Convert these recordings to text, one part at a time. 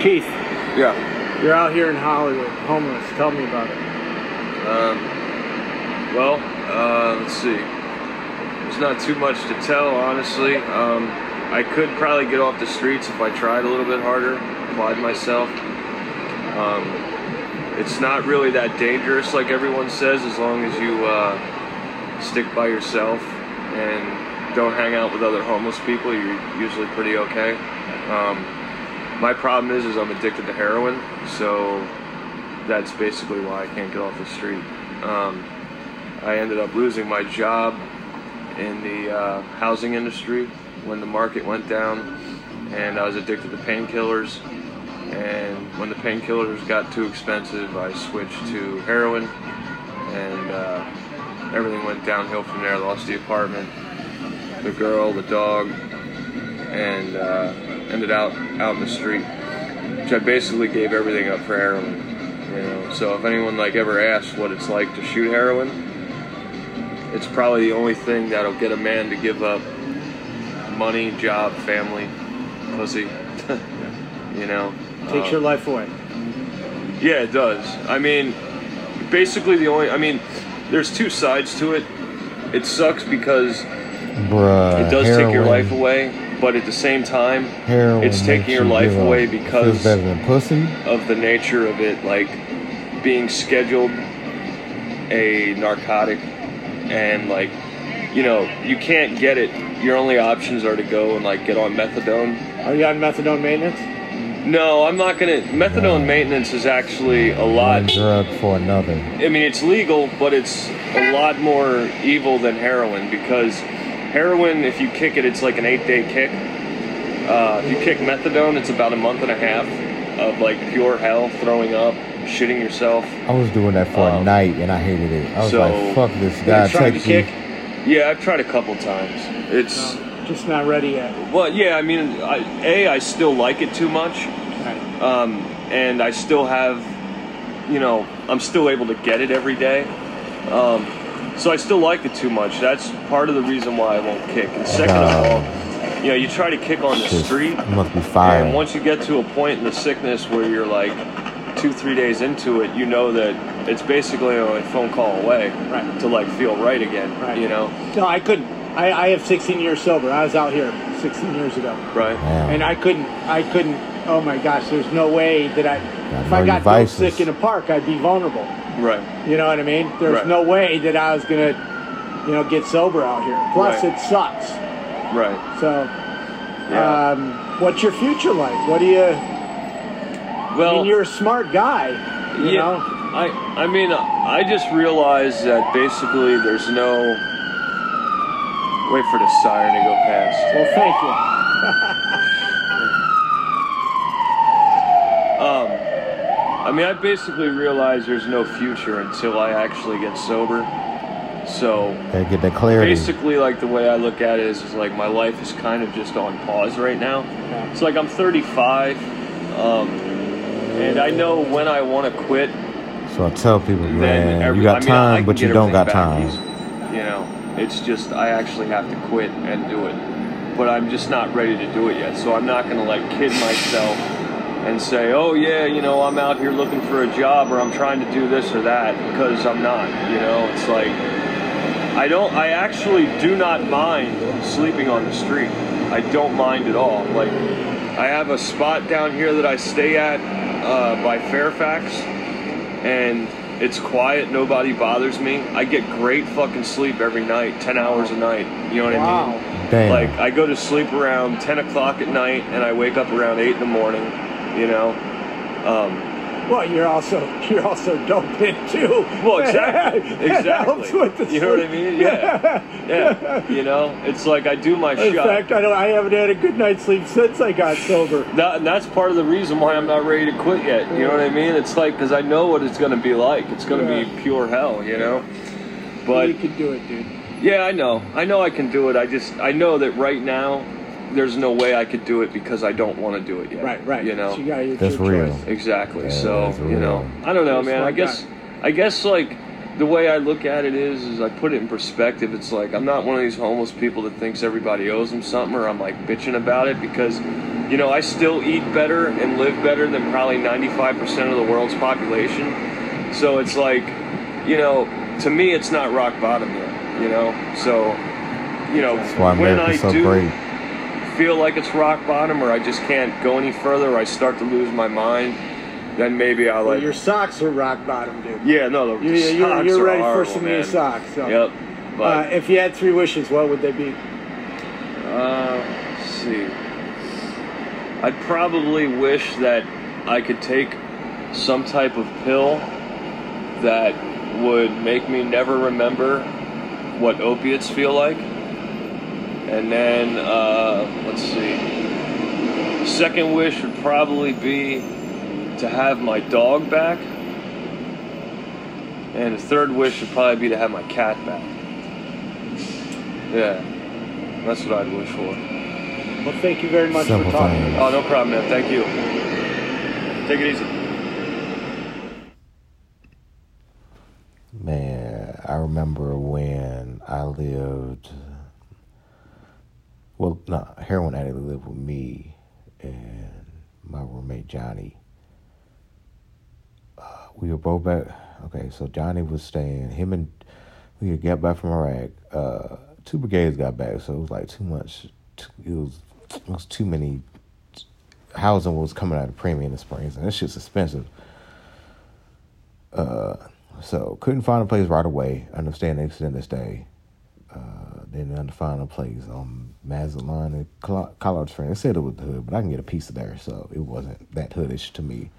Keith, Yeah. you're out here in Hollywood, homeless. Tell me about it. Um, well, uh, let's see. There's not too much to tell, honestly. Um, I could probably get off the streets if I tried a little bit harder, applied myself. Um, it's not really that dangerous, like everyone says, as long as you uh, stick by yourself and don't hang out with other homeless people. You're usually pretty okay. Um, my problem is, is I'm addicted to heroin, so that's basically why I can't get off the street. Um, I ended up losing my job in the uh, housing industry when the market went down, and I was addicted to painkillers. And when the painkillers got too expensive, I switched to heroin, and uh, everything went downhill from there. I lost the apartment, the girl, the dog, and uh, ended out out in the street, which I basically gave everything up for heroin. You know, so if anyone like ever asks what it's like to shoot heroin, it's probably the only thing that'll get a man to give up money, job, family, pussy. you know, Takes Uh, your life away. yeah, it does. I mean, basically the only. I mean, there's two sides to it. It sucks because Bruh. it does take your life away, but at the same time, Heroin it's taking your life give up. away because better than pussy. of the nature of it, like being scheduled a narcotic and like you know you can't get it. Your only options are to go and like get on methadone. Are you on methadone maintenance? No, I'm not gonna. Methadone maintenance is actually a lot One drug for another. I mean, it's legal, but it's a lot more evil than heroin because heroin, if you kick it, it's like an eight day kick. Uh, if you kick methadone, it's about a month and a half of like pure hell, throwing up, shitting yourself. I was doing that for a Um, night and I hated it. I was so- like, fuck this You guy. tried to kick? Yeah, I've tried a couple times. It's Just not ready yet. well, yeah. I mean, I, a I still like it too much, Right. um, and I still have, you know, I'm still able to get it every day. Um, so I still like it too much. That's part of the reason why I won't kick. And second of all, you know, you try to kick on the Just- street, You must be fired. and once you get to a point in the sickness where you're like two, three days into it, you know that it's basically a phone call away Right. to like feel right again. Right. You know, No, I couldn't. I, I have 16 years sober. I was out here 16 years ago, right? Damn. and I couldn't. I couldn't. Oh my gosh, there's no way that I. If I got real sick in a park, I'd be vulnerable. Right. You know what I mean? There's Right. no way that I was gonna, you know, get sober out here. Plus, Right. it sucks. Right. So, Yeah. um, what's your future like? What do you? well, I mean, you're a smart guy. You yeah, know. I I mean I just realized that basically there's no wait for the siren to go past. Well, thank you. Um, I mean I basically realize there's no future until I actually get sober. So Gotta get that clarity. basically, like the way I look at it is, is like my life is kind of just on pause right now. Yeah. It's like I'm 35, um, and I know when I want to quit. So I tell people, man, every- you got I mean, time, I but you don't got everything time. easy. You know, it's just I actually have to quit and do it, but I'm just not ready to do it yet. So I'm not gonna like kid myself and say, oh yeah, you know, I'm out here looking for a job or I'm trying to do this or that because I'm not. You know, it's like I don't. I actually do not mind sleeping on the street. I don't mind at all. Like I have a spot down here that I stay at uh, by Fairfax, and it's quiet. Nobody bothers me. I get great fucking sleep every night, ten hours a night. You know what I Wow. mean? Damn. Like I go to sleep around ten o'clock at night, and I wake up around eight in the morning. You know. Um, Well, you're also you're also doping too. well, exactly. Exactly. You know what I mean? Yeah. Yeah. You know, it's like I do my In shot. fact, I don't. I haven't had a good night's sleep since I got sober. That, and that's part of the reason why I'm not ready to quit yet. You know what I mean? It's like because I know what it's going to be like. It's going to Yeah. be pure hell. You know. But you can do it, dude. yeah, I know. I know I can do it. I just I know that right now there's no way I could do it because I don't want to do it yet. Right, right. You know. So you got That's real. choice. Exactly. Yeah, so that's you know. I don't know, You're man. I smart guess, I guess like the way I look at it is, is I put it in perspective. It's like I'm not one of these homeless people that thinks everybody owes them something, or I'm like bitching about it because you know, I still eat better and live better than probably 95% of the world's population. So it's like, you know, to me, it's not rock bottom yet, you know? So, you know, That's why when I America's so do great. Feel like it's rock bottom or I just can't go any further or I start to lose my mind, then maybe I'll Well, like, your socks are rock bottom, dude. yeah, no, the, You, the you're socks you're are ready for horrible, some man. new socks. So. Yep. But, Uh, if you had three wishes, what would they be? Uh, see. I'd probably wish that I could take some type of pill that would make me never remember what opiates feel like. And then, uh, let's see. Second wish would probably be to have my dog back. And the third wish would probably be to have my cat back. Yeah. That's what I'd wish for. Well, thank you very much Simple for talking. thing. Oh, no problem, man. Thank you. Take it easy. Man, I remember when I lived. Well, no, heroin addict lived with me and my roommate Johnny. Uh, we were both back. Okay, so Johnny was staying. Him and we had got back from Iraq. Uh, two brigades got back, so it was like too much. It was it was too many. Housing was coming out of premium in the springs, and that shit's expensive. Uh, so couldn't find a place right away. Understand they extended stay. Then to find a place on Mazatlan and Col- College Springs. They said it was the hood, but I can get a piece of there, so it wasn't that hoodish to me.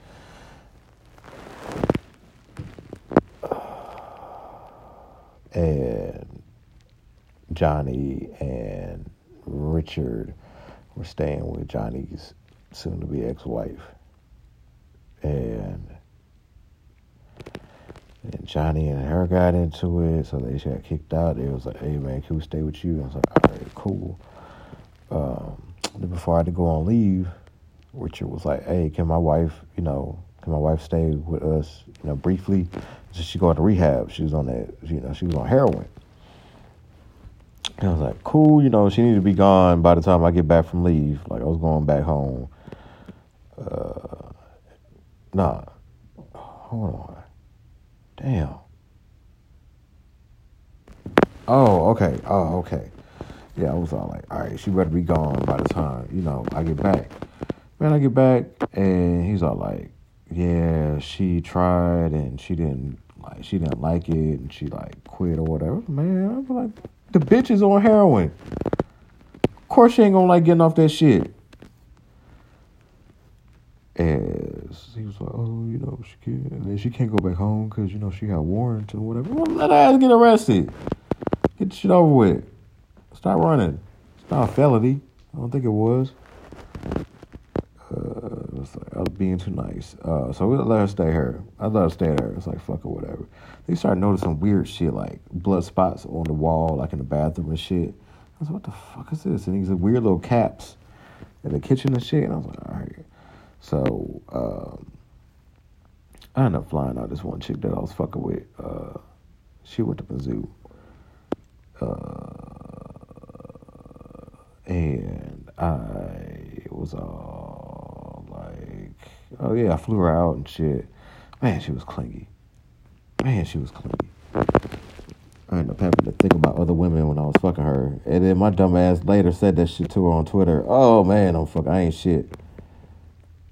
And Johnny and Richard were staying with Johnny's soon-to-be ex-wife, and and Johnny and her got into it, so they got kicked out. It was like, "Hey man, can we stay with you?" I was like, "All right, cool." Um, before I had to go on leave, Richard was like, "Hey, can my wife, you know, can my wife stay with us, you know, briefly?" So she going to rehab. She was on that, you know, she was on heroin. And I was like, "Cool," you know, she needed to be gone by the time I get back from leave. Like I was going back home. Uh, nah, hold on. Damn. Oh, okay. Oh, okay. Yeah, I was all like, all right, she better be gone by the time, you know, I get back. Man, I get back and he's all like, yeah, she tried and she didn't like she didn't like it and she like quit or whatever. Man, I was like, the bitch is on heroin. Of course she ain't gonna like getting off that shit. And he was like, oh, you know, she can't. And then she can't go back home because, you know, she got warrants and whatever. Well, let her ass get arrested. Get the shit over with. Stop running. It's not a felony. I don't think it was. Uh, like, I was being too nice. Uh, so we let her stay here. I let her stay there. It's like, fuck or whatever. They started noticing weird shit like blood spots on the wall, like in the bathroom and shit. I was like, what the fuck is this? And these weird little caps in the kitchen and shit. And I was like, all right. So um, I ended up flying out this one chick that I was fucking with. Uh, she went to Mizzou. Uh, and I was all like, oh yeah, I flew her out and shit. Man, she was clingy. Man, she was clingy. I ended up having to think about other women when I was fucking her. And then my dumb ass later said that shit to her on Twitter. Oh man, I'm fucking, I ain't shit.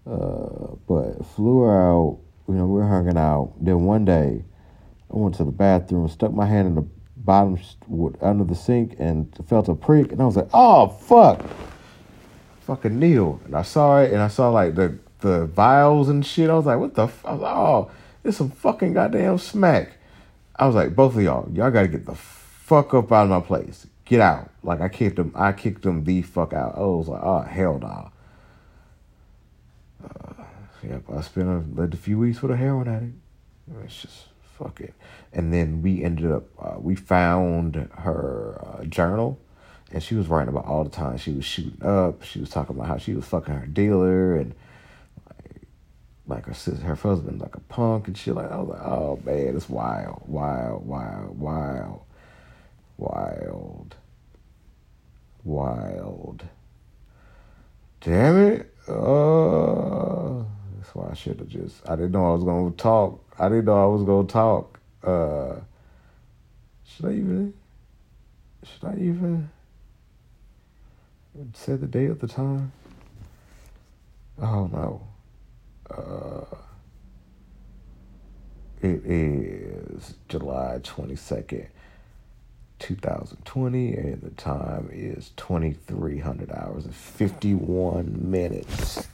Uh, but flew out. You know, we were hanging out. Then one day, I went to the bathroom, stuck my hand in the bottom under the sink, and felt a prick. And I was like, "Oh fuck!" Fucking Neil. And I saw it, and I saw like the the vials and shit. I was like, "What the?" F-? I was like, "Oh, it's some fucking goddamn smack." I was like, "Both of y'all, y'all got to get the fuck up out of my place. Get out!" Like I kicked them. I kicked them the fuck out. I was like, "Oh hell no." Yep, I spent a, like, a few weeks with a heroin addict. It's just fuck it. And then we ended up, uh, we found her uh, journal, and she was writing about all the time she was shooting up. She was talking about how she was fucking her dealer and like, her sister, her husband, like a punk and shit. Like I was like, oh man, it's wild, wild, wild, wild, wild, wild. Damn it. Uh, I should have just. I didn't know I was gonna talk. I didn't know I was gonna talk. Uh, should I even? Should I even? Say the date of the time. Oh no. Uh, it is July twenty second. 2020 and the time is 2300 hours and 51 minutes